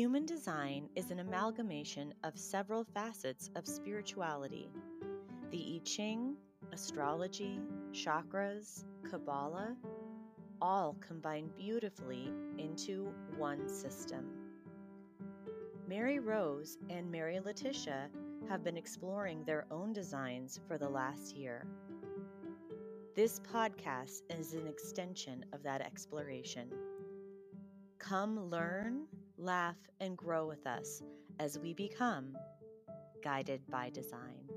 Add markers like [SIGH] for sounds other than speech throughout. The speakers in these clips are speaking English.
Human design is an amalgamation of several facets of spirituality the I Ching, astrology, chakras, Kabbalah, all combine beautifully into one system. Mary Rose and Mary Letitia have been exploring their own designs for the last year. This podcast is an extension of that exploration. Come learn, laugh, and grow with us as we become guided by design.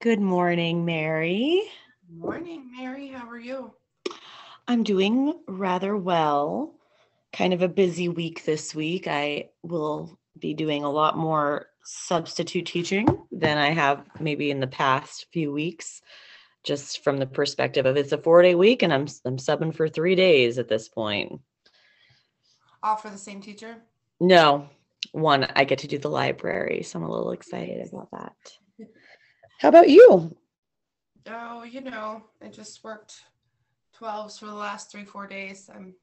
Good morning, Mary. Good Morning, Mary. How are you? I'm doing rather well. Kind of a busy week this week. I will be doing a lot more substitute teaching than I have maybe in the past few weeks, just from the perspective of it's a four day week and I'm I'm subbing for three days at this point. All for the same teacher? No, one I get to do the library, so I'm a little excited about that. How about you? Oh, you know, I just worked 12s for the last three, four days. I'm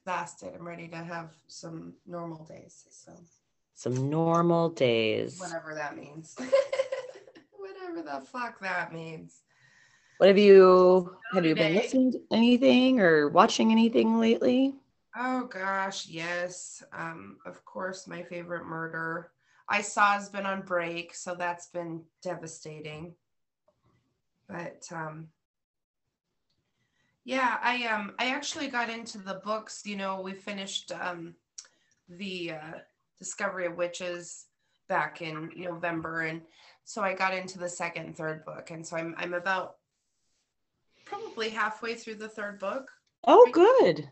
exhausted. I'm ready to have some normal days. So some normal days. Whatever that means. [LAUGHS] Whatever the fuck that means. What have you have you been listening to anything or watching anything lately? Oh gosh, yes. Um, of course, my favorite murder. I saw has been on break, so that's been devastating. But um, yeah, I um I actually got into the books. You know, we finished um, the uh, Discovery of Witches back in November, and so I got into the second and third book, and so I'm I'm about probably halfway through the third book. Oh, good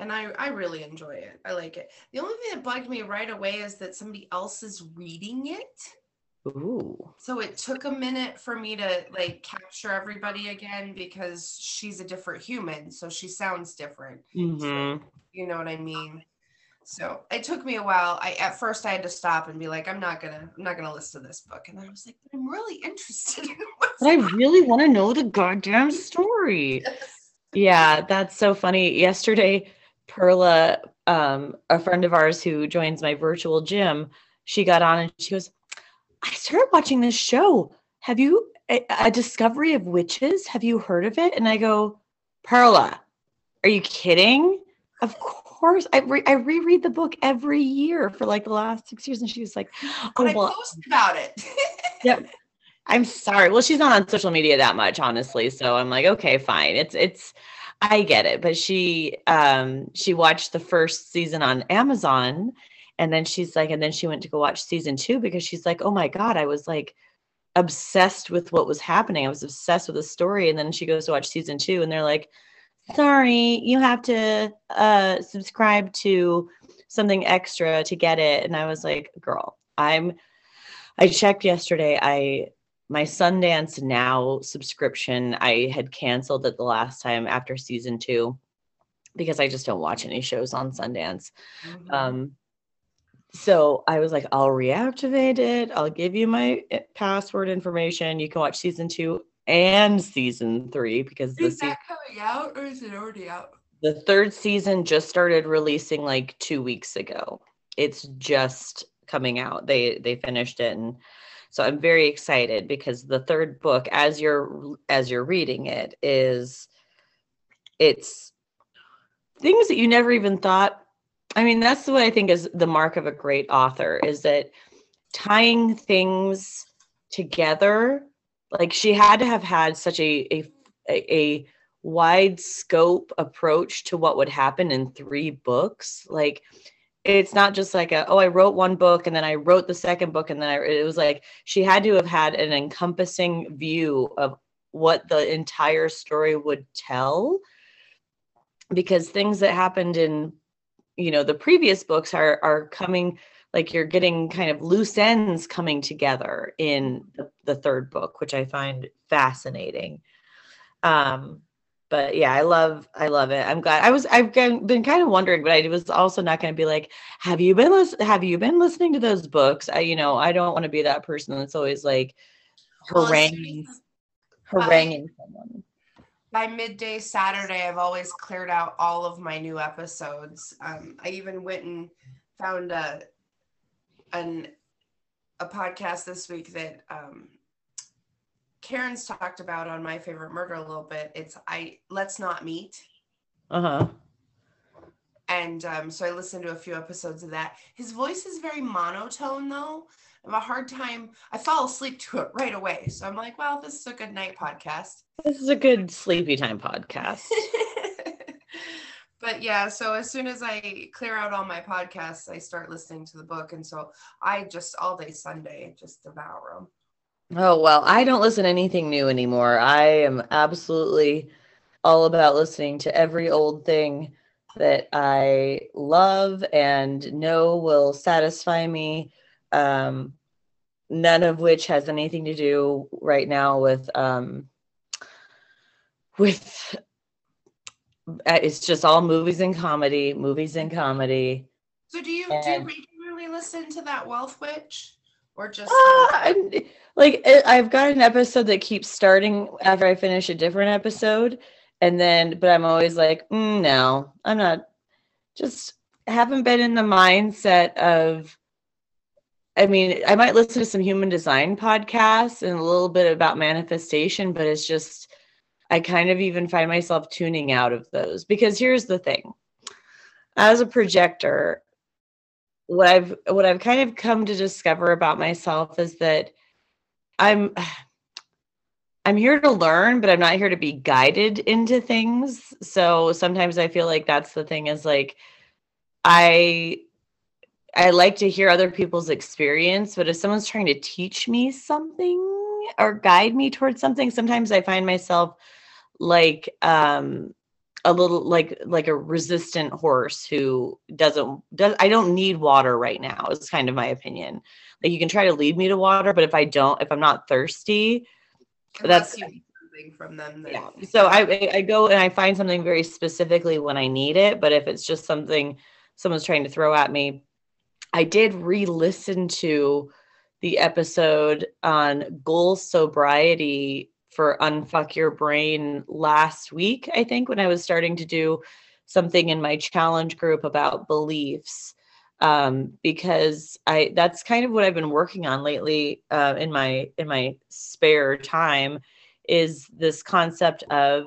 and I, I really enjoy it. I like it. The only thing that bugged me right away is that somebody else is reading it. Ooh. So it took a minute for me to like capture everybody again because she's a different human, so she sounds different. Mm-hmm. So, you know what I mean? So it took me a while. I at first I had to stop and be like, I'm not gonna, I'm not gonna listen to this book. And I was like, I'm really interested in [LAUGHS] But I really want to know the goddamn story. Yes. Yeah, that's so funny. Yesterday Perla, um, a friend of ours who joins my virtual gym, she got on and she goes, I started watching this show. Have you a, a discovery of witches? Have you heard of it? And I go, Perla, are you kidding? Of course. I, re- I reread the book every year for like the last six years. And she was like, [GASPS] Oh, I well, post about it. [LAUGHS] yep. I'm sorry. Well, she's not on social media that much, honestly. So I'm like, okay, fine. It's it's I get it, but she um she watched the first season on Amazon and then she's like and then she went to go watch season 2 because she's like, "Oh my god, I was like obsessed with what was happening. I was obsessed with the story." And then she goes to watch season 2 and they're like, "Sorry, you have to uh subscribe to something extra to get it." And I was like, "Girl, I'm I checked yesterday. I my Sundance Now subscription, I had canceled it the last time after season two because I just don't watch any shows on Sundance. Mm-hmm. Um, so I was like, I'll reactivate it. I'll give you my eh, password information. You can watch season two and season three because is that coming out or is it already out? The third season just started releasing like two weeks ago. It's just coming out. They they finished it and so I'm very excited because the third book, as you're as you're reading it, is it's things that you never even thought. I mean, that's what I think is the mark of a great author is that tying things together. Like she had to have had such a a, a wide scope approach to what would happen in three books. Like it's not just like a oh i wrote one book and then i wrote the second book and then I, it was like she had to have had an encompassing view of what the entire story would tell because things that happened in you know the previous books are are coming like you're getting kind of loose ends coming together in the, the third book which i find fascinating um but yeah, I love I love it. I'm glad. I was I've been kind of wondering, but I was also not going to be like, have you been lis- have you been listening to those books? I you know I don't want to be that person that's always like haranguing haranguing someone by midday Saturday, I've always cleared out all of my new episodes. Um, I even went and found a an a podcast this week that um, Karen's talked about on my favorite murder a little bit. It's I let's not meet. Uh huh. And um, so I listened to a few episodes of that. His voice is very monotone though. I have a hard time. I fall asleep to it right away. So I'm like, well, this is a good night podcast. This is a good sleepy time podcast. [LAUGHS] but yeah, so as soon as I clear out all my podcasts, I start listening to the book. And so I just all day Sunday just devour them. Oh, well, I don't listen to anything new anymore. I am absolutely all about listening to every old thing that I love and know will satisfy me um, none of which has anything to do right now with um, with it's just all movies and comedy, movies and comedy. So do you and, do you regularly listen to that Wealth Witch? Or just uh, like I've got an episode that keeps starting after I finish a different episode, and then but I'm always like, mm, no, I'm not. Just haven't been in the mindset of I mean, I might listen to some human design podcasts and a little bit about manifestation, but it's just, I kind of even find myself tuning out of those because here's the thing as a projector, what I've what I've kind of come to discover about myself is that I'm [SIGHS] I'm here to learn, but I'm not here to be guided into things. So sometimes I feel like that's the thing is like I I like to hear other people's experience, but if someone's trying to teach me something or guide me towards something, sometimes I find myself like um a little like like a resistant horse who doesn't does I don't need water right now is kind of my opinion. Like you can try to lead me to water, but if I don't, if I'm not thirsty, Unless that's something from them. Then. Yeah. So I I go and I find something very specifically when I need it, but if it's just something someone's trying to throw at me, I did re listen to the episode on goal sobriety for Unfuck Your Brain last week, I think, when I was starting to do something in my challenge group about beliefs. Um, because I that's kind of what I've been working on lately uh, in my in my spare time is this concept of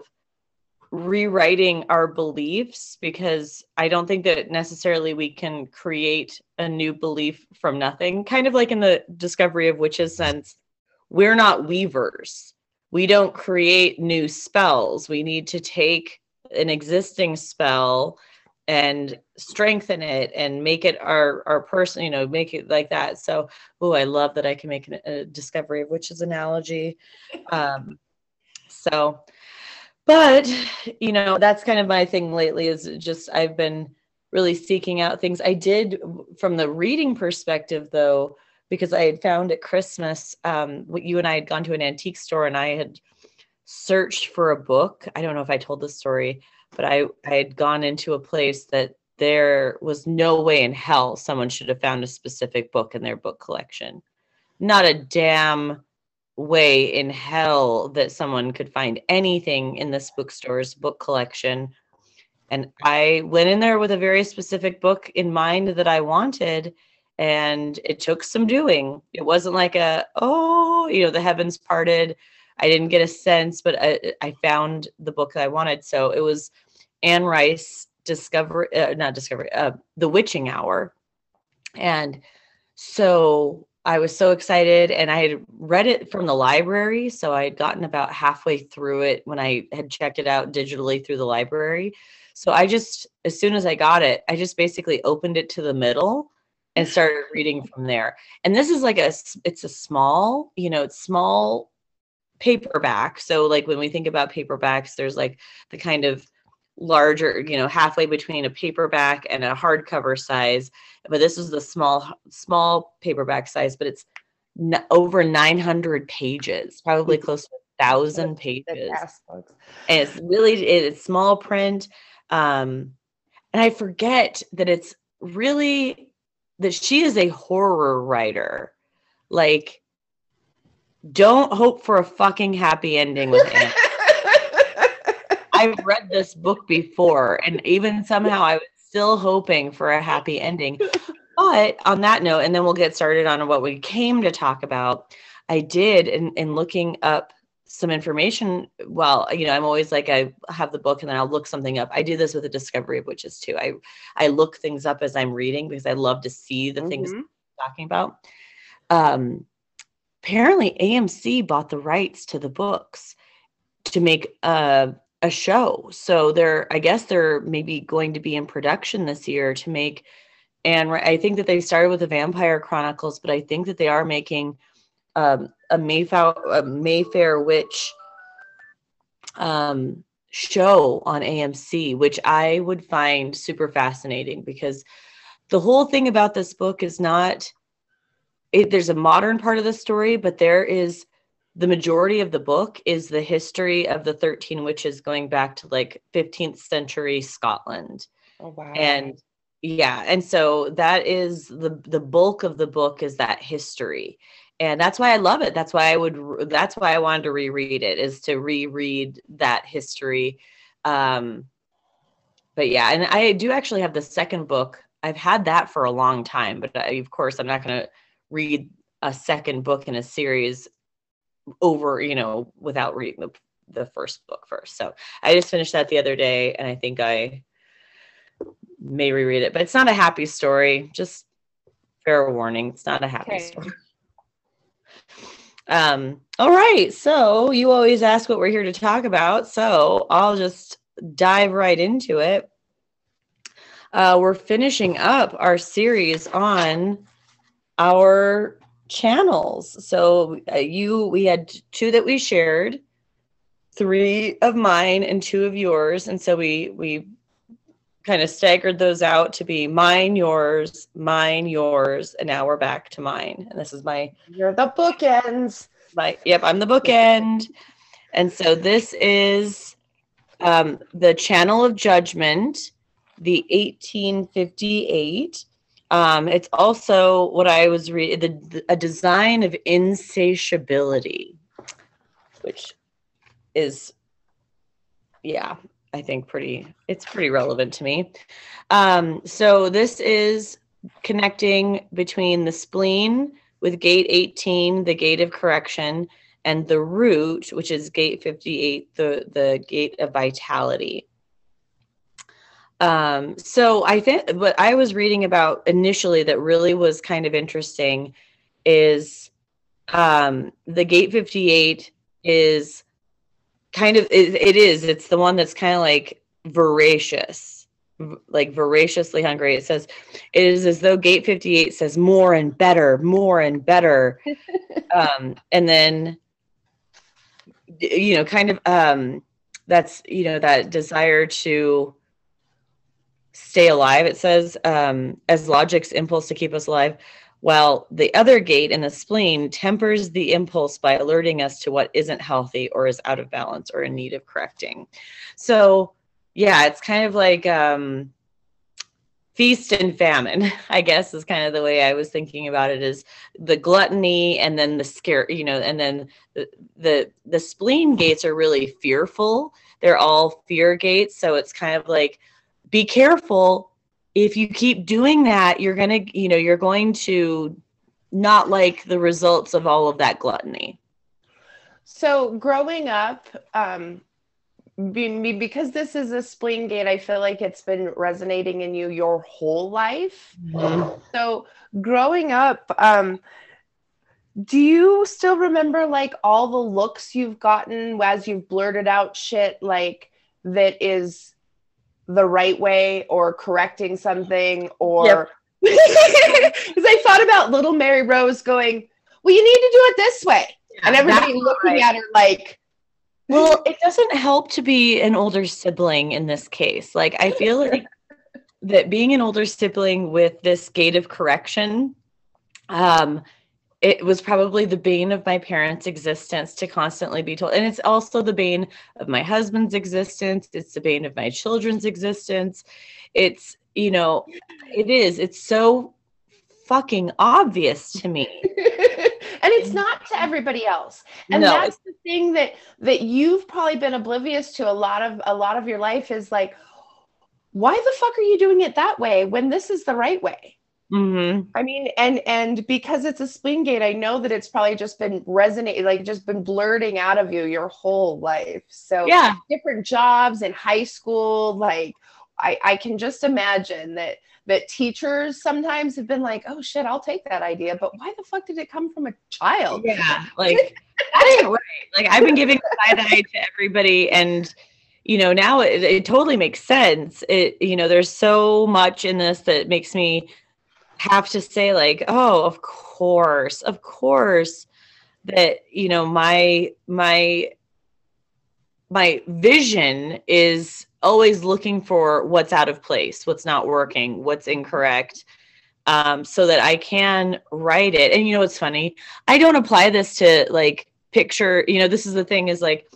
rewriting our beliefs because I don't think that necessarily we can create a new belief from nothing. Kind of like in the discovery of witches sense, we're not weavers. We don't create new spells. We need to take an existing spell and strengthen it and make it our our person you know make it like that. So oh i love that i can make a discovery of witches analogy. Um so but you know that's kind of my thing lately is just i've been really seeking out things. I did from the reading perspective though because i had found at christmas um, you and i had gone to an antique store and i had searched for a book i don't know if i told this story but i i had gone into a place that there was no way in hell someone should have found a specific book in their book collection not a damn way in hell that someone could find anything in this bookstore's book collection. And I went in there with a very specific book in mind that I wanted. And it took some doing. It wasn't like a, oh, you know, the heavens parted. I didn't get a sense, but I, I found the book that I wanted. So it was Anne Rice, Discover, uh, not Discovery, uh, The Witching Hour. And so I was so excited and I had read it from the library. So I had gotten about halfway through it when I had checked it out digitally through the library. So I just, as soon as I got it, I just basically opened it to the middle and started reading from there. And this is like a, it's a small, you know, it's small paperback. So like when we think about paperbacks, there's like the kind of larger, you know, halfway between a paperback and a hardcover size. But this is the small, small paperback size, but it's n- over 900 pages, probably close to a thousand pages. And it's really, it's small print. Um, and I forget that it's really that she is a horror writer. Like, don't hope for a fucking happy ending with Anne. [LAUGHS] I've read this book before, and even somehow I was still hoping for a happy ending. But on that note, and then we'll get started on what we came to talk about. I did in, in looking up some information. Well, you know, I'm always like I have the book and then I'll look something up. I do this with the discovery of witches too. I I look things up as I'm reading because I love to see the mm-hmm. things I'm talking about. Um, apparently, AMC bought the rights to the books to make a a show. So they're I guess they're maybe going to be in production this year to make. And I think that they started with the Vampire Chronicles, but I think that they are making um, a Mayfair a Mayfair witch um, show on AMC, which I would find super fascinating because the whole thing about this book is not it, there's a modern part of the story, but there is the majority of the book is the history of the 13 witches going back to like 15th century Scotland. Oh wow. And yeah, and so that is the the bulk of the book is that history and that's why I love it. That's why I would. That's why I wanted to reread it is to reread that history. Um, but yeah, and I do actually have the second book. I've had that for a long time, but I, of course, I'm not going to read a second book in a series over, you know, without reading the the first book first. So I just finished that the other day, and I think I may reread it. But it's not a happy story. Just fair warning, it's not a happy okay. story. Um, all right. So you always ask what we're here to talk about. So I'll just dive right into it. Uh, we're finishing up our series on our channels. So uh, you, we had two that we shared, three of mine and two of yours, and so we we kind of staggered those out to be mine, yours, mine, yours, and now we're back to mine. And this is my You're the bookends. My yep, I'm the bookend. And so this is um, the Channel of Judgment, the 1858. Um, it's also what I was reading, the, a design of insatiability, which is, yeah, I think pretty it's pretty relevant to me. Um, so this is connecting between the spleen with gate 18, the gate of correction, and the root, which is gate 58, the, the gate of vitality. Um, so I think what I was reading about initially that really was kind of interesting is um, the gate 58 is kind of it, it is it's the one that's kind of like voracious like voraciously hungry. It says it is as though gate 58 says more and better more and better. [LAUGHS] Um and then you know kind of um that's you know that desire to stay alive it says um as logic's impulse to keep us alive while the other gate in the spleen tempers the impulse by alerting us to what isn't healthy or is out of balance or in need of correcting. So, yeah, it's kind of like um, feast and famine, [LAUGHS] I guess, is kind of the way I was thinking about it is the gluttony and then the scare, you know, and then the, the, the spleen gates are really fearful. They're all fear gates. So it's kind of like, be careful if you keep doing that, you're going to, you know, you're going to not like the results of all of that gluttony. So growing up, um, be, because this is a spleen gate, I feel like it's been resonating in you your whole life. Mm-hmm. So growing up, um, do you still remember like all the looks you've gotten as you've blurted out shit like that is the right way or correcting something or because yep. [LAUGHS] I thought about little Mary Rose going, Well, you need to do it this way. Yeah, and everybody looking right. at her like Well, it doesn't help to be an older sibling in this case. Like I feel like [LAUGHS] that being an older sibling with this gate of correction um it was probably the bane of my parents' existence to constantly be told. And it's also the bane of my husband's existence. It's the bane of my children's existence. It's, you know, it is. It's so fucking obvious to me. [LAUGHS] and it's not to everybody else and no, that's the thing that that you've probably been oblivious to a lot of a lot of your life is like why the fuck are you doing it that way when this is the right way mm-hmm. i mean and and because it's a spleen gate i know that it's probably just been resonating like just been blurting out of you your whole life so yeah different jobs in high school like i i can just imagine that that teachers sometimes have been like, oh shit, I'll take that idea. But why the fuck did it come from a child? Yeah. Like, [LAUGHS] [LAUGHS] right. Like I've been giving side eye to everybody and you know, now it, it totally makes sense. It, you know, there's so much in this that makes me have to say like, oh, of course, of course that, you know, my, my, my vision is always looking for what's out of place, what's not working, what's incorrect, um, so that I can write it. And you know what's funny? I don't apply this to like picture. You know, this is the thing is like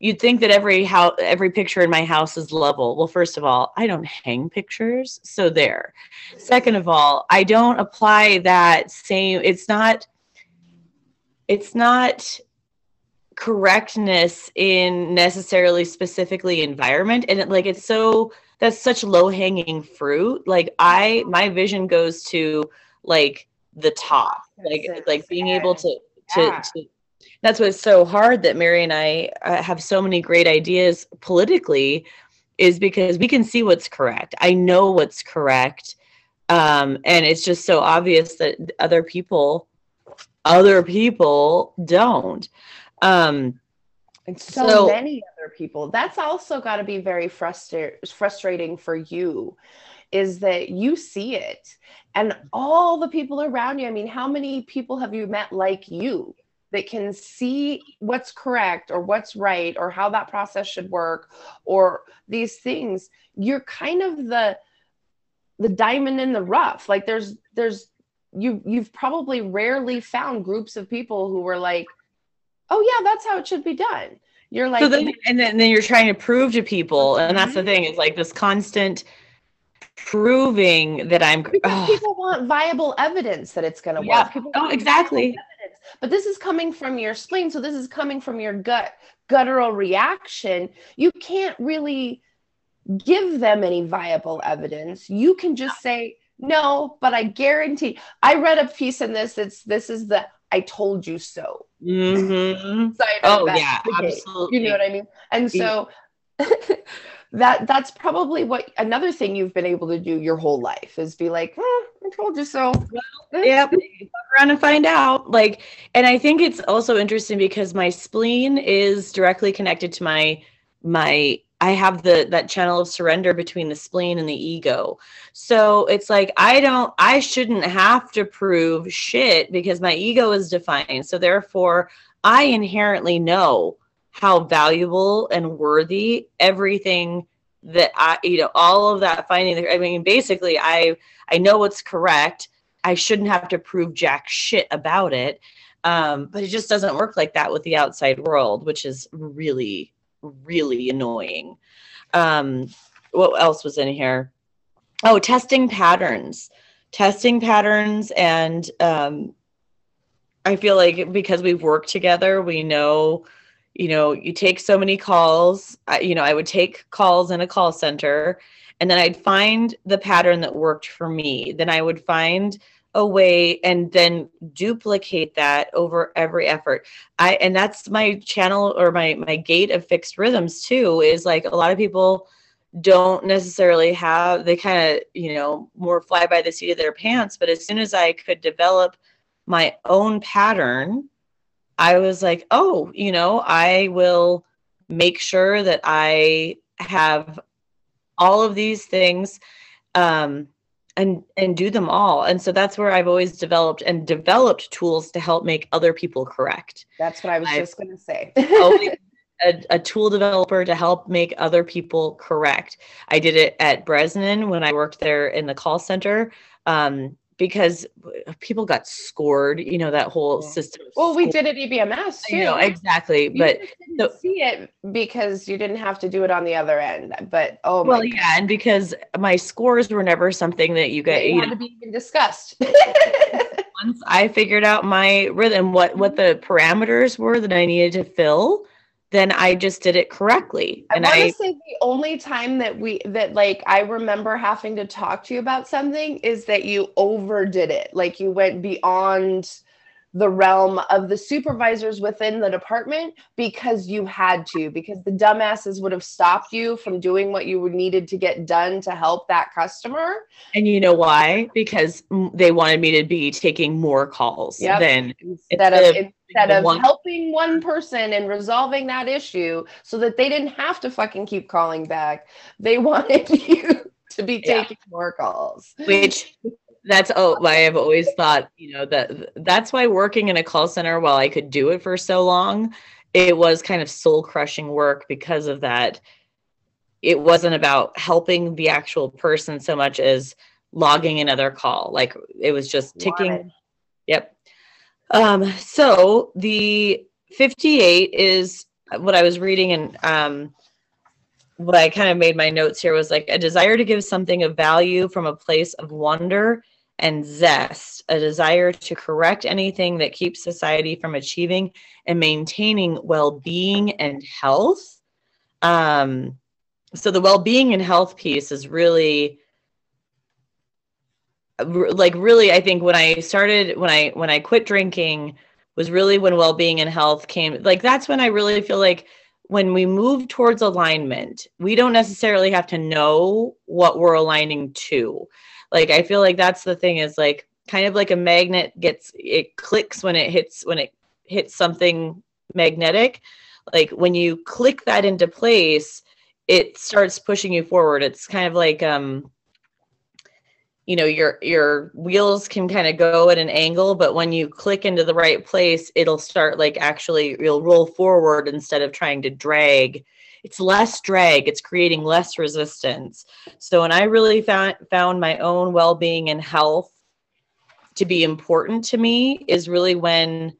you'd think that every house, every picture in my house is level. Well, first of all, I don't hang pictures, so there. Second of all, I don't apply that same. It's not. It's not correctness in necessarily specifically environment and it, like it's so that's such low hanging fruit like i my vision goes to like the top like like being able to to, yeah. to that's what's so hard that mary and i uh, have so many great ideas politically is because we can see what's correct i know what's correct um and it's just so obvious that other people other people don't um, and so, so many other people. That's also got to be very frustra- frustrating for you is that you see it and all the people around you. I mean, how many people have you met like you that can see what's correct or what's right or how that process should work or these things? You're kind of the the diamond in the rough. Like there's there's you you've probably rarely found groups of people who were like oh yeah that's how it should be done you're like so then, and then, and then you're trying to prove to people and that's the mm-hmm. thing is like this constant proving that i'm because oh. people want viable evidence that it's going to yeah. work people oh exactly but this is coming from your spleen so this is coming from your gut guttural reaction you can't really give them any viable evidence you can just say no but i guarantee i read a piece in this it's this is the I told you so. Mm-hmm. oh yeah, absolutely. You know what I mean? And so [LAUGHS] that that's probably what another thing you've been able to do your whole life is be like, oh, I told you so. Well, yep. Hmm. around and find out. Like, and I think it's also interesting because my spleen is directly connected to my my I have the that channel of surrender between the spleen and the ego. So it's like I don't I shouldn't have to prove shit because my ego is defined. So therefore I inherently know how valuable and worthy everything that I you know all of that finding I mean basically I I know what's correct. I shouldn't have to prove jack shit about it. Um, but it just doesn't work like that with the outside world, which is really really annoying. Um, what else was in here? Oh, testing patterns, testing patterns, and um, I feel like because we've worked together, we know, you know, you take so many calls. I, you know, I would take calls in a call center, and then I'd find the pattern that worked for me. Then I would find a way and then duplicate that over every effort i and that's my channel or my my gate of fixed rhythms too is like a lot of people don't necessarily have they kind of you know more fly by the seat of their pants but as soon as i could develop my own pattern i was like oh you know i will make sure that i have all of these things um and and do them all. And so that's where i've always developed and developed tools to help make other people correct. That's what i was I've just going to say [LAUGHS] a, a, tool developer to help make other people correct. I did it at bresnan when i worked there in the call center um, because people got scored, you know, that whole system. Well, we did it EBMS too. You know, exactly. You but didn't so, see it because you didn't have to do it on the other end. But oh well, yeah, and because my scores were never something that you get you had to be even discussed. [LAUGHS] once I figured out my rhythm, what what the parameters were that I needed to fill, then I just did it correctly. And I want to say the only time that we that like I remember having to talk to you about something is that you overdid it. Like you went beyond the realm of the supervisors within the department because you had to because the dumbasses would have stopped you from doing what you needed to get done to help that customer and you know why because they wanted me to be taking more calls yep. than instead, of, of instead of one. helping one person and resolving that issue so that they didn't have to fucking keep calling back they [LAUGHS] wanted you to be taking yeah. more calls which that's oh why I've always thought, you know, that that's why working in a call center while I could do it for so long, it was kind of soul crushing work because of that. It wasn't about helping the actual person so much as logging another call. Like it was just ticking. Yep. Um, so the 58 is what I was reading and um what I kind of made my notes here was like a desire to give something of value from a place of wonder and zest, a desire to correct anything that keeps society from achieving and maintaining well being and health. Um, so, the well being and health piece is really like really i think when i started when i when i quit drinking was really when well-being and health came like that's when i really feel like when we move towards alignment we don't necessarily have to know what we're aligning to. Like i feel like that's the thing is like kind of like a magnet gets it clicks when it hits when it hits something magnetic. Like when you click that into place it starts pushing you forward. It's kind of like um you know your your wheels can kind of go at an angle but when you click into the right place it'll start like actually you'll roll forward instead of trying to drag. It's less drag. It's creating less resistance. So when i really found found my own well-being and health to be important to me is really when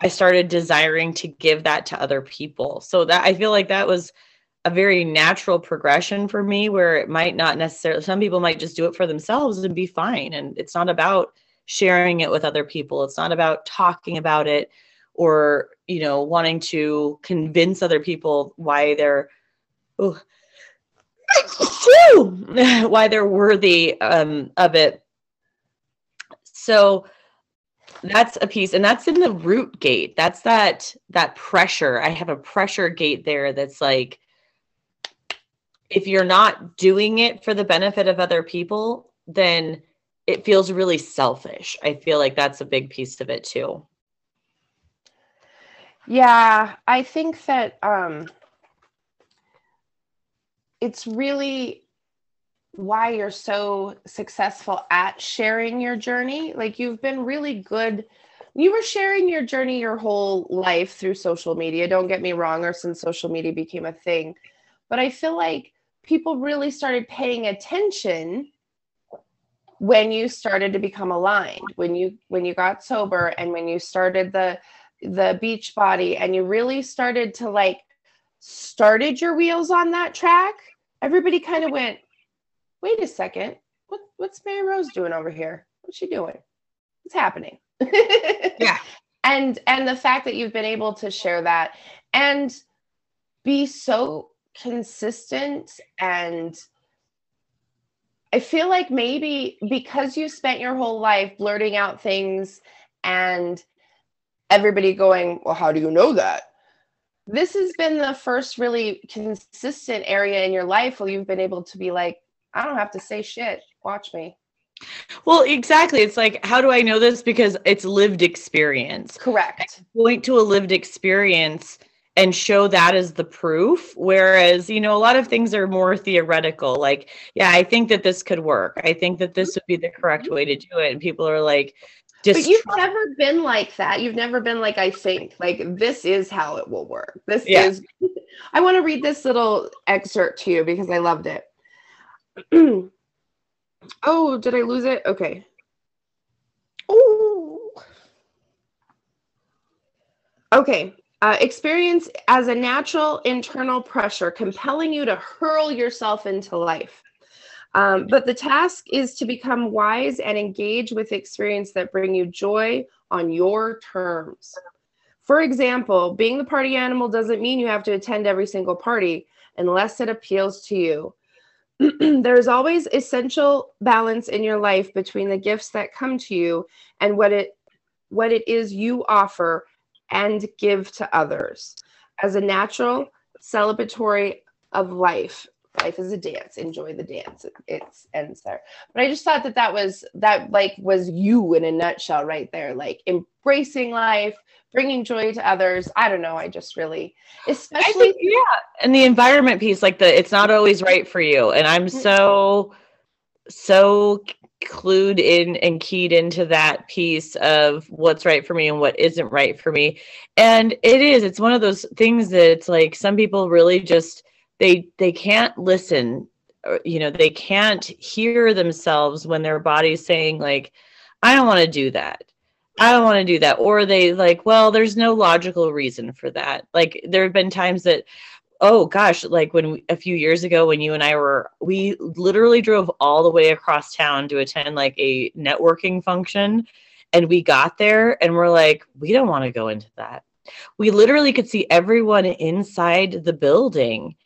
i started desiring to give that to other people. So that i feel like that was a very natural progression for me where it might not necessarily some people might just do it for themselves and be fine. And it's not about sharing it with other people. It's not about talking about it or you know wanting to convince other people why they're oh, [COUGHS] why they're worthy um, of it. So that's a piece and that's in the root gate. That's that that pressure. I have a pressure gate there that's like if you're not doing it for the benefit of other people then it feels really selfish i feel like that's a big piece of it too yeah, I think that um, it's really why you're so successful at sharing your journey. Like you've been really good. You were sharing your journey your whole life through social media. Don't get me wrong, or since social media became a thing. But I feel like people really started paying attention when you started to become aligned when you when you got sober and when you started the the Beachbody and you really started to like started your wheels on that track, everybody kind of went, wait a second, what, what's Mary Rose doing over here? What's she doing? What's happening? [LAUGHS] yeah. And and the fact that you've been able to share that and be so consistent and I feel like maybe because you spent your whole life blurting out things and everybody going, Well, how do you know that? This has been the first really consistent area in your life where you've been able to be like, I don't have to say shit. Watch me. Well, exactly. It's like, how do I know this? Because it's lived experience. Correct. point to a lived experience and show that as the proof. Whereas, you know, a lot of things are more theoretical. Like, yeah, I think that this could work. I think that this would be the correct way to do it. And people are like, but you've never been like that. You've never been like, I think, like, this is how it will work. This yeah. is, [LAUGHS] I want to read this little excerpt to you because I loved it. [CLEARS THROAT] oh, did I lose it? Okay. Oh. Okay. Uh, experience as a natural internal pressure compelling you to hurl yourself into life. Um, but the task is to become wise and engage with experience that bring you joy on your terms. For example, being the party animal doesn't mean you have to attend every single party unless it appeals to you. [CLEARS THROAT] There's always essential balance in your life between the gifts that come to you and what it what it is you offer and give to others. As a natural celebratory of life, life is a dance. Enjoy the dance. It, it ends there. But i just thought that that was that like was you in a nutshell right there like embracing life bringing joy to others. I don't know. I just really especially think, yeah. And the environment piece like the it's not always right for you. And i'm mm. so so clued in and keyed into that piece of what's right for me and what isn't right for me. And it is it's one of those things that it's like some people really just they they can't listen you know they can't hear themselves when their body's saying like i don't want to do that. I don't want to do that. Or they like well there's no logical reason for that. Like there have been times that oh gosh like when we, a few years ago when you and i were we literally drove all the way across town to attend like a networking function and we got there and we're like we don't want to go into that. We literally could see everyone inside the building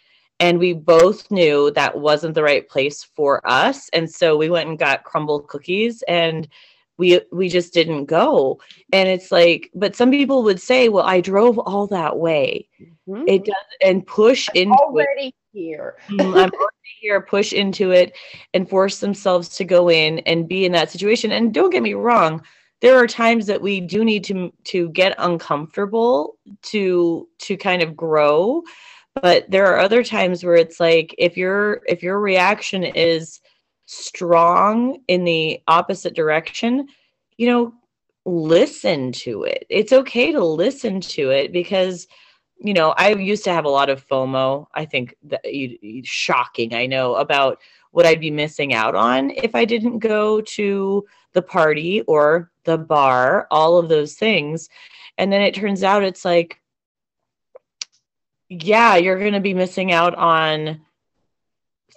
and we both knew that wasn't the right place for us and so we went and got Crumbl cookies and we we just didn't go. And it's like but some people would say well i drove all that way. Mm-hmm. it does and push I'm into already it. here. Mm-hmm, i'm already here. Push into it and force themselves to go in and be in that situation. And don't get me wrong there are times that we do need to to get uncomfortable to to kind of grow. But there are other times where it's like if your if your reaction is strong in the opposite direction you know listen to it. It's okay to listen to it because you know i used to have a lot of fomo i think that you, shocking i know about what i'd be missing out on if i didn't go to the party or the bar all of those things. And then it turns out it's like yeah, you're going to be missing out on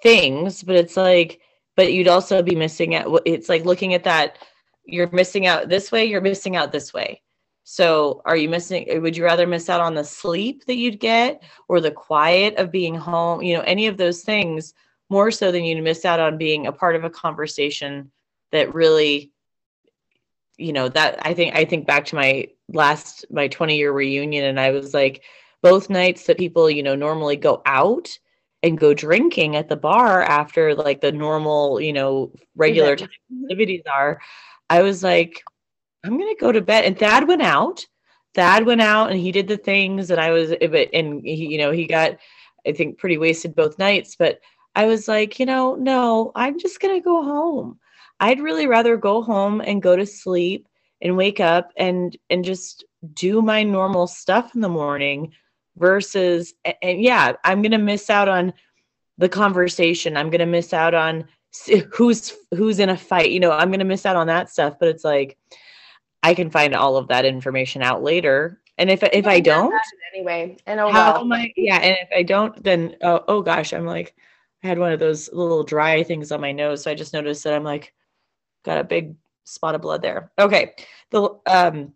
things, but it's like, but you'd also be missing out. It's like looking at that, you're missing out this way, you're missing out this way. So, are you missing? Would you rather miss out on the sleep that you'd get or the quiet of being home? You know, any of those things more so than you'd miss out on being a part of a conversation that really, you know, that I think, I think back to my last, my 20 year reunion, and I was like, both nights that people, you know, normally go out and go drinking at the bar after like the normal, you know, regular mm-hmm. activities are, I was like, I'm gonna go to bed. And Thad went out. Thad went out and he did the things that I was and he, you know, he got, I think, pretty wasted both nights. But I was like, you know, no, I'm just gonna go home. I'd really rather go home and go to sleep and wake up and and just do my normal stuff in the morning versus and yeah i'm going to miss out on the conversation. I'm going to miss out on who's who's in a fight you know i'm going to miss out on that stuff but it's like i can find all of that information out later. And if if i don't anyway. And oh how well. am i yeah and if i don't then oh, oh gosh i'm like i had one of those little dry things on my nose so i just noticed that i'm like got a big spot of blood there. Okay the um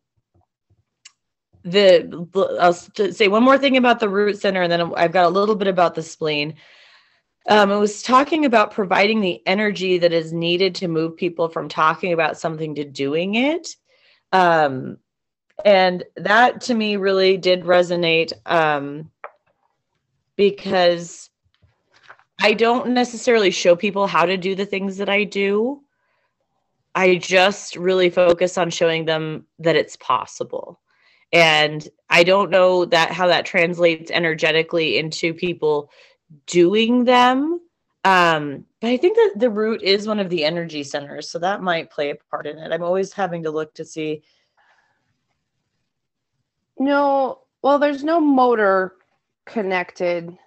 the I'll say one more thing about the root center, and then I've got a little bit about the spleen. Um, it was talking about providing the energy that is needed to move people from talking about something to doing it. Um, and that to me really did resonate um, because I don't necessarily show people how to do the things that I do. I just really focus on showing them that it's possible and i don't know that how that translates energetically into people doing them um but i think that the root is one of the energy centers so that might play a part in it i'm always having to look to see no well there's no motor connected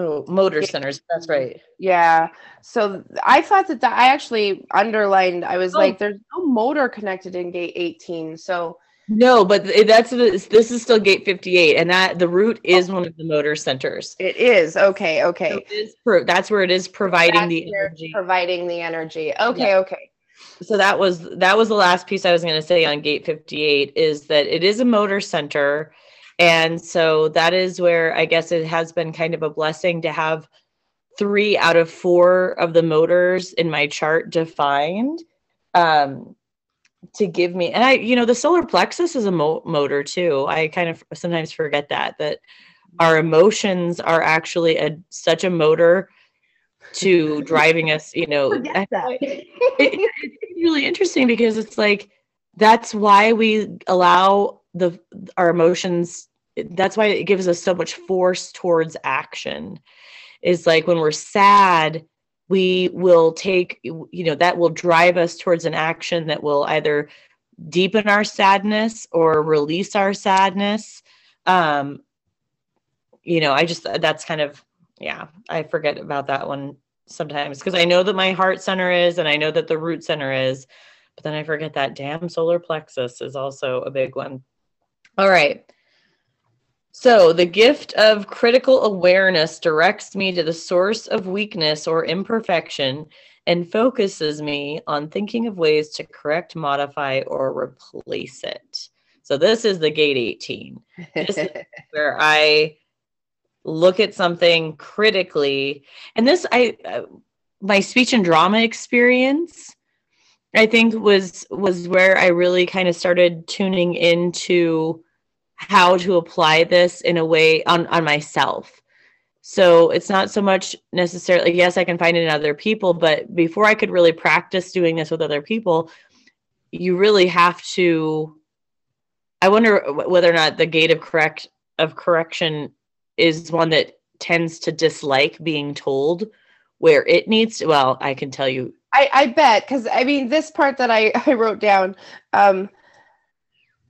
Oh, motor centers. That's right. Yeah. So I thought that that I actually underlined. I was oh. like, there's no motor connected in gate 18. So No, but that's this is still gate 58 and that the root is one of the motor centers. It is. Okay, okay. So it is pro- that's where it is providing that's the energy. Providing the energy. Okay, yeah. okay. So that was that was the last piece I was going to say on gate 58 is that it is a motor center and so that is where I guess it has been kind of a blessing to have 3 out of 4 of the motors in my chart defined. Um to give me and i you know the solar plexus is a mo- motor too. I kind of sometimes forget that that our emotions are actually a such a motor to driving us you know. [LAUGHS] It, it's really interesting because it's like that's why we allow the our emotions that's why it gives us so much force towards action. Is like when we're sad we will take you know that will drive us towards an action that will either deepen our sadness or release our sadness. Um you know i just that's kind of yeah i forget about that one sometimes because i know that my heart center is and i know that the root center is but then i forget that damn solar plexus is also a big one. All right so, the gift of critical awareness directs me to the source of weakness or imperfection and focuses me on thinking of ways to correct, modify, or replace it. So, this is the gate 18. This is [LAUGHS] where I look at something critically. And this, I, uh, my speech and drama experience, I think was was where I really kind of started tuning into how to apply this in a way on on myself. So it's not so much necessarily yes i can find it in other people but before i could really practice doing this with other people you really have to i wonder whether or not the gate of correct of correction is one that tends to dislike being told where it needs to well i can tell you. I i bet because i mean this part that i [LAUGHS] i wrote down um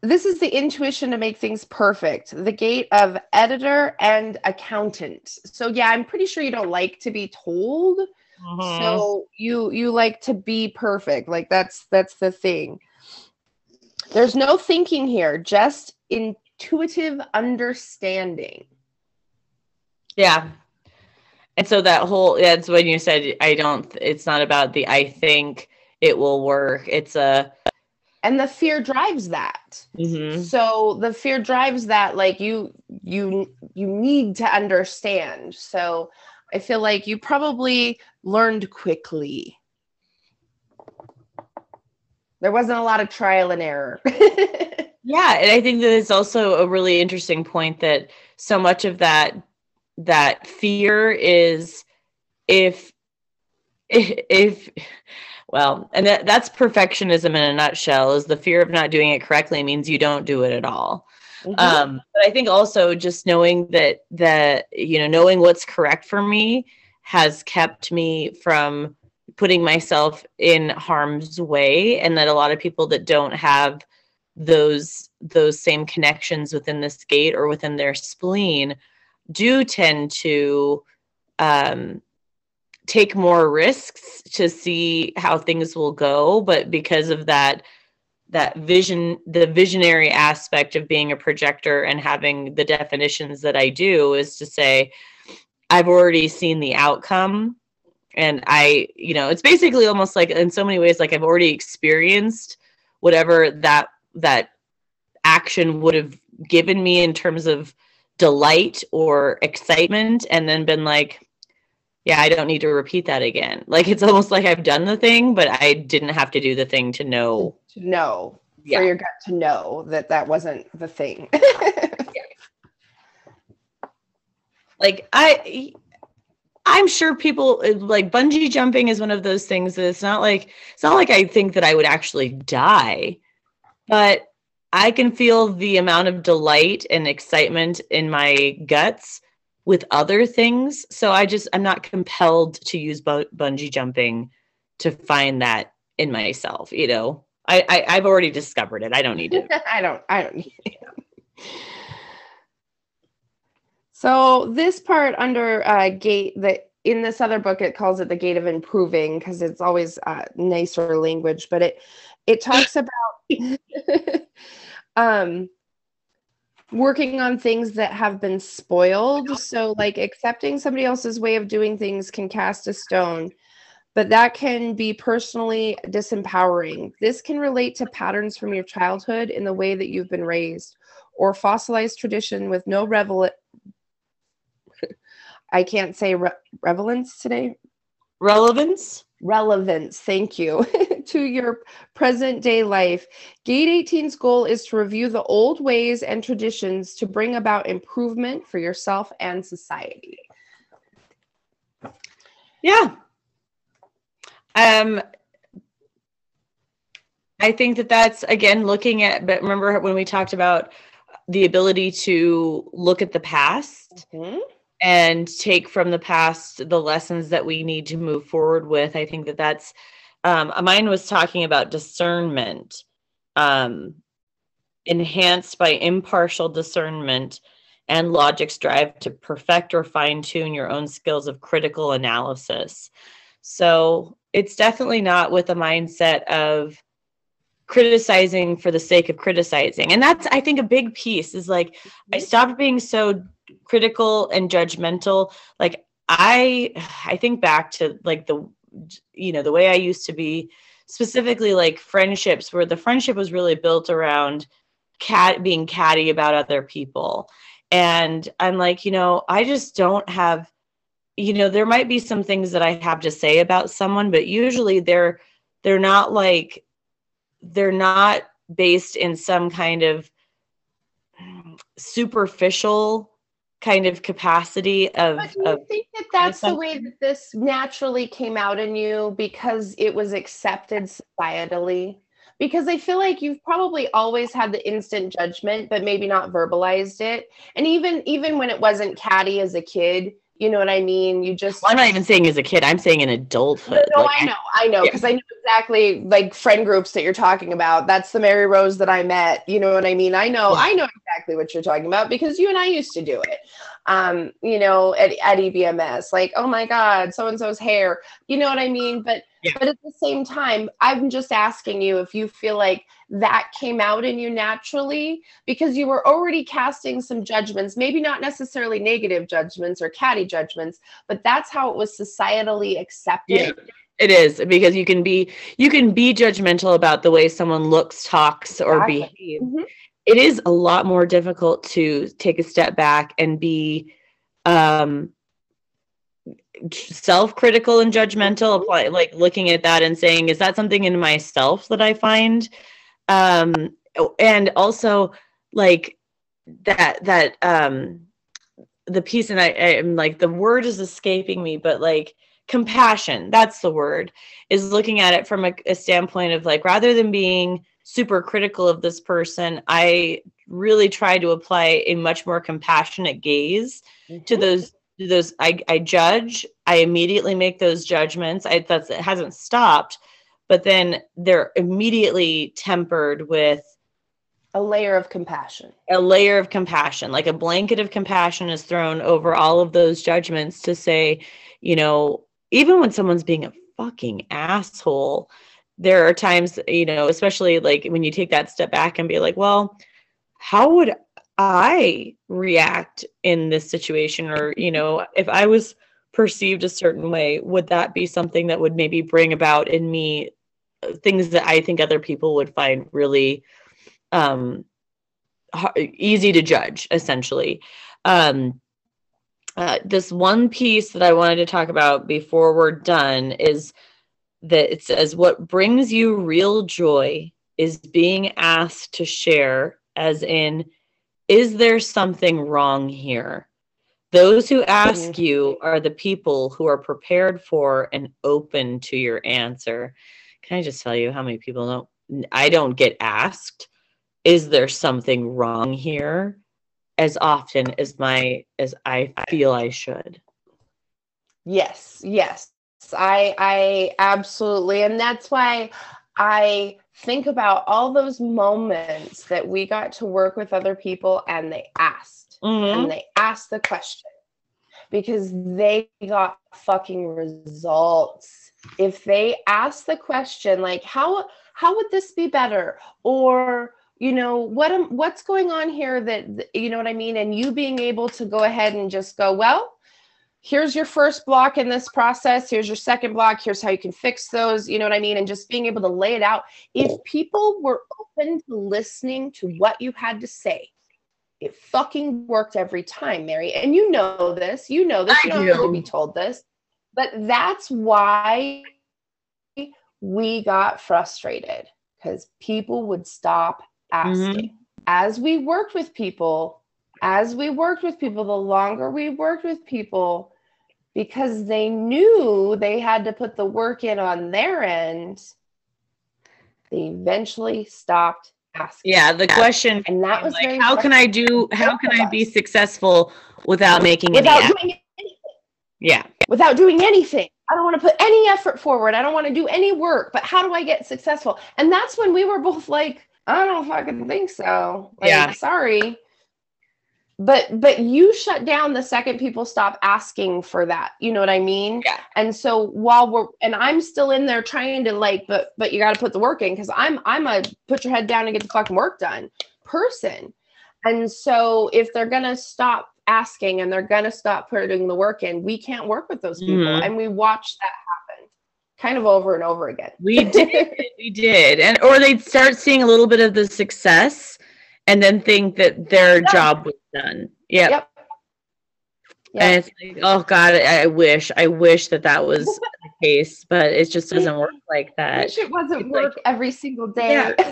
this is the intuition to make things perfect the gate of editor and accountant. So yeah i'm pretty sure you don't like to be told. Uh-huh. so you you like to be perfect. Like that's that's the thing. There's no thinking here just intuitive understanding. Yeah. And so that whole that's when you said i don't it's not about the i think it will work. It's a and the fear drives that. Mm-hmm. so the fear drives that like you you you need to understand. So i feel like you probably learned quickly. There wasn't a lot of trial and error. [LAUGHS] Yeah and i think that it's also a really interesting point that so much of that that fear is if [LAUGHS] if well, and that, that's perfectionism in a nutshell is the fear of not doing it correctly means you don't do it at all. Mm-hmm. Um, but I think also just knowing that that you know knowing what's correct for me has kept me from putting myself in harm's way and that a lot of people that don't have those those same connections within this gate or within their spleen do tend to um take more risks to see how things will go but because of that that vision the visionary aspect of being a projector and having the definitions that I do is to say I've already seen the outcome and I you know it's basically almost like in so many ways like I've already experienced whatever that that action would have given me in terms of delight or excitement and then been like yeah, I don't need to repeat that again. Like it's almost like I've done the thing, but I didn't have to do the thing to know. To know, yeah. for your gut to know that that wasn't the thing. yeah. [LAUGHS] Like I, I'm sure people uh, like bungee jumping is one of those things that it's not like it's not like I think that I would actually die, but I can feel the amount of delight and excitement in my guts with other things. So I just I'm not compelled to use bu- bungee jumping to find that in myself. You know, I, I I've already discovered it. I don't need to. [LAUGHS] I don't. I don't need it. So this part under uh, gate that in this other book it calls it the gate of improving because it's always uh, nicer language, but it it talks about [LAUGHS] [LAUGHS] um working on things that have been spoiled. So, like accepting somebody else's way of doing things can cast a stone, but that can be personally disempowering. This can relate to patterns from your childhood in the way that you've been raised, or fossilized tradition with no revel. I can't say re- relevance today. Relevance? Relevance, thank you, [LAUGHS] to your present day life. Gate 18's goal is to review the old ways and traditions to bring about improvement for yourself and society. Yeah. Um, I think that that's again looking at, but remember when we talked about the ability to look at the past mm-hmm. and take from the past the lessons that we need to move forward with. I think that that's, um, mine was talking about discernment, um, enhanced by impartial discernment and logic's drive to perfect or fine tune your own skills of critical analysis. So it's definitely not with a mindset of criticizing for the sake of criticizing. And that's, I think, a big piece is like, I mm-hmm. stopped being so critical and judgmental. Like, I, I think back to like the, you know, the way I used to be, specifically like friendships, where the friendship was really built around cat being catty about other people. And I'm like, you know, I just don't have you know there might be some things that i have to say about someone but usually they're they're not like they're not based in some kind of superficial kind of capacity of. But do you of, think that that's the way that this naturally came out in you because it was accepted societally? Because I feel like you've probably always had the instant judgment, but maybe not verbalized it. And even even when it wasn't catty as a kid, you know what I mean? You just. Well, I'm not even saying as a kid. I'm saying in adulthood. No, like, I know, I know, because yeah. I know exactly like friend groups that you're talking about. That's the Mary Rose that I met. You know what I mean? I know, yeah. I know exactly what you're talking about because you and I used to do it. Um, you know, at, at EBMS, like, oh my God, so and so's hair. You know what I mean? But yeah. but at the same time, I'm just asking you if you feel like that came out in you naturally because you were already casting some judgments, maybe not necessarily negative judgments or catty judgments, but that's how it was societally accepted. Yeah. It is because you can be you can be judgmental about the way someone looks, talks, or exactly. behaves. Mm-hmm. It is a lot more difficult to take a step back and be um, self-critical and judgmental. Apply like looking at that and saying, "Is that something in myself that I find um and also like that that um the piece and I am like the word is escaping me but like compassion that's the word is looking at it from a, a standpoint of like rather than being super critical of this person i really try to apply a much more compassionate gaze mm-hmm. to those those I, I judge i immediately make those judgments i that's it hasn't stopped but then they're immediately tempered with a layer of compassion. A layer of compassion, like a blanket of compassion is thrown over all of those judgments to say, you know, even when someone's being a fucking asshole, there are times, you know, especially like when you take that step back and be like, well, how would I react in this situation? Or, you know, if I was perceived a certain way, would that be something that would maybe bring about in me things that I think other people would find really um, easy to judge, essentially. Um, uh, this one piece that I wanted to talk about before we're done is that it says, What brings you real joy is being asked to share, as in, is there something wrong here? Those who ask mm-hmm. you are the people who are prepared for and open to your answer. Can I just tell you how many people don't? I don't get asked, is there something wrong here? As often as my as I feel I should. Yes, yes. I I absolutely and that's why I think about all those moments that we got to work with other people and they asked mm-hmm. and they asked the question because they got fucking results. If they ask the question like how how would this be better? Or you know what am what's going on here that you know what i mean? And you being able to go ahead and just go well here's your first block in this process. Here's your second block. Here's how you can fix those. You know what i mean? And just being able to lay it out. If people were open to listening to what you had to say it fucking worked every time mary. And you know this you know this you don't have to be told this but that's why we got frustrated because people would stop asking. Mm-hmm. as we worked with people as we worked with people, the longer we worked with people, because they knew they had to put the work in on their end, they eventually stopped Yeah, the question and that was like, how can I do how can I be successful without making without any doing anything? Yeah. Without doing anything. I don't want to put any effort forward. I don't want to do any work, but how do I get successful? And that's when we were both like, I don't fucking think so. Like, yeah. Sorry but but you shut down the second people stop asking for that you know what i mean? Yeah. And so while we're and i'm still in there trying to like but but you got to put the work in because i'm i'm a put your head down and get the fucking work done person. And so if they're gonna stop asking and they're gonna stop putting the work in we can't work with those people. Mm-hmm. and we watch that happen kind of over and over again. We did we did. And or they'd start seeing a little bit of the success and then think that their yeah. job was done. Yep. yep. And it's like, oh God, I, I wish, I wish that that was [LAUGHS] the case, but it just doesn't work like that. I wish it wasn't it's work like, every single day. Yeah. [LAUGHS]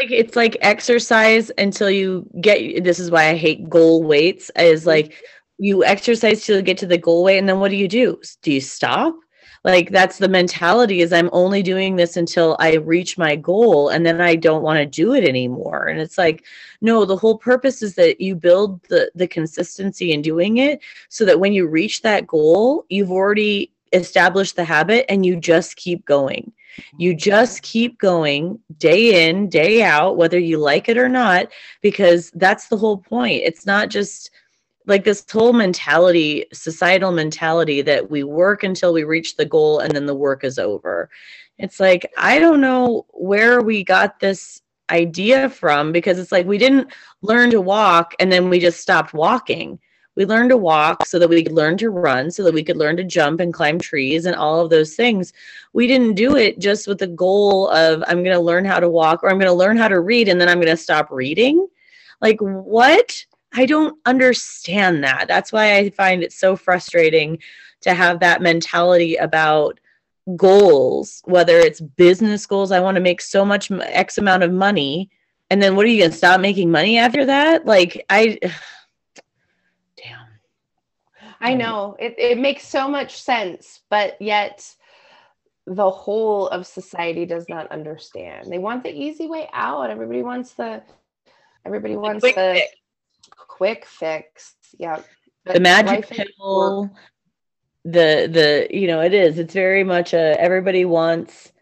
like it's like exercise until you get. This is why I hate goal weights. Is like mm-hmm. you exercise till you get to the goal weight, and then what do you do? Do you stop? Like that's the mentality is i'm only doing this until i reach my goal and then i don't want to do it anymore. And it's like no the whole purpose is that you build the the consistency in doing it so that when you reach that goal you've already established the habit and you just keep going. You just keep going day in day out whether you like it or not because that's the whole point. It's not just like this whole mentality, societal mentality that we work until we reach the goal and then the work is over. It's like, I don't know where we got this idea from because it's like we didn't learn to walk and then we just stopped walking. We learned to walk so that we could learn to run, so that we could learn to jump and climb trees and all of those things. We didn't do it just with the goal of, I'm going to learn how to walk or I'm going to learn how to read and then I'm going to stop reading. Like, what? I don't understand that. That's why I find it so frustrating to have that mentality about goals, whether it's business goals. I want to make so much X amount of money. And then what are you going to stop making money after that? Like, I, [SIGHS] damn. I know it, it makes so much sense, but yet the whole of society does not understand. They want the easy way out. Everybody wants the, everybody wants the, the quick fix. Yeah. The magic pill, the the you know it is. It's very much a everybody wants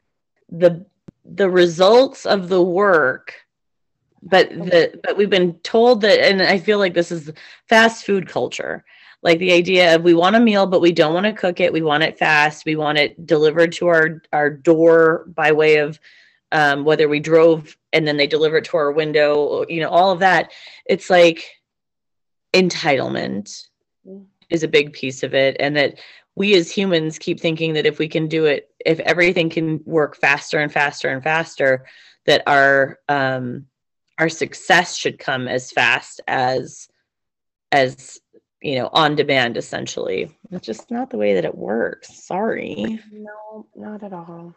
the the results of the work but the but we've been told that and i feel like this is fast food culture like the idea of we want a meal but we don't want to cook it we want it fast we want it delivered to our our door by way of um, whether we drove and then they deliver it to our window you know all of that it's like entitlement mm. is a big piece of it and that we as humans keep thinking that if we can do it if everything can work faster and faster and faster that our um our success should come as fast as as you know on demand essentially. It's just not the way that it works. Sorry. No not at all.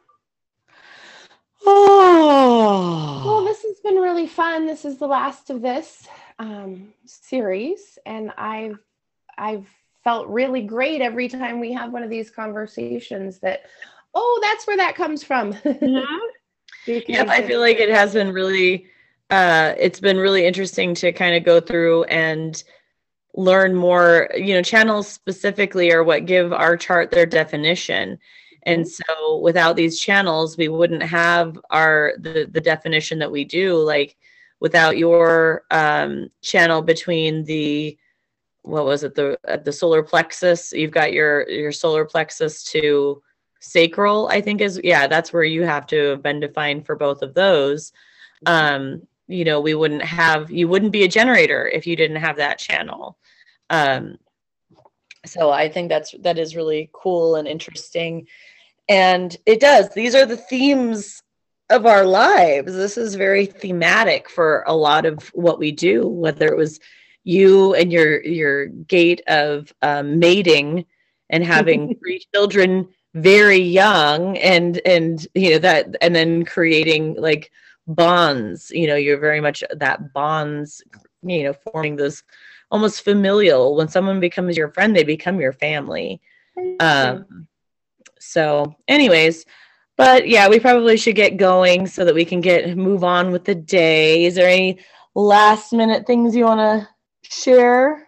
Oh [SIGHS] well this has been really fun. This is the last of this um, series, and I've I've felt really great every time we have one of these conversations. That oh, that's where that comes from. [LAUGHS] mm-hmm. yeah, I feel like it has been really. Uh, it's been really interesting to kind of go through and learn more you know channels specifically are what give our chart their definition and mm-hmm. so without these channels we wouldn't have our the the definition that we do like without your um, channel between the what was it the uh, the solar plexus. You've got your your solar plexus to sacral i think is yeah that's where you have to have been defined for both of those. Um you know we wouldn't have you wouldn't be a generator if you didn't have that channel. Um so i think that's that is really cool and interesting. And it does these are the themes of our lives. This is very thematic for a lot of what we do whether it was you and your your gate of um, mating and having [LAUGHS] three children very young and and you know that and then creating like bonds you know you're very much that bonds you know forming those almost familial when someone becomes your friend they become your family. Um so anyways but yeah we probably should get going so that we can get move on with the day. Is there any last minute things you want to share?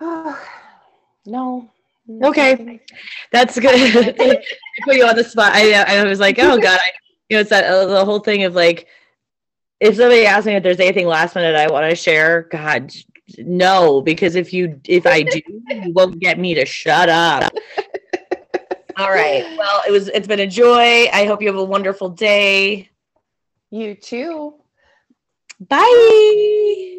[SIGHS] No. Okay. That's good. [LAUGHS] Put you on the spot. I, I was like oh god. I, you know, it's that uh, the whole thing of like, if somebody asks me if there's anything last minute I want to share, God, no, because if you if I do, you won't get me to shut up. All right. Well, it was it's been a joy. I hope you have a wonderful day. You too. Bye.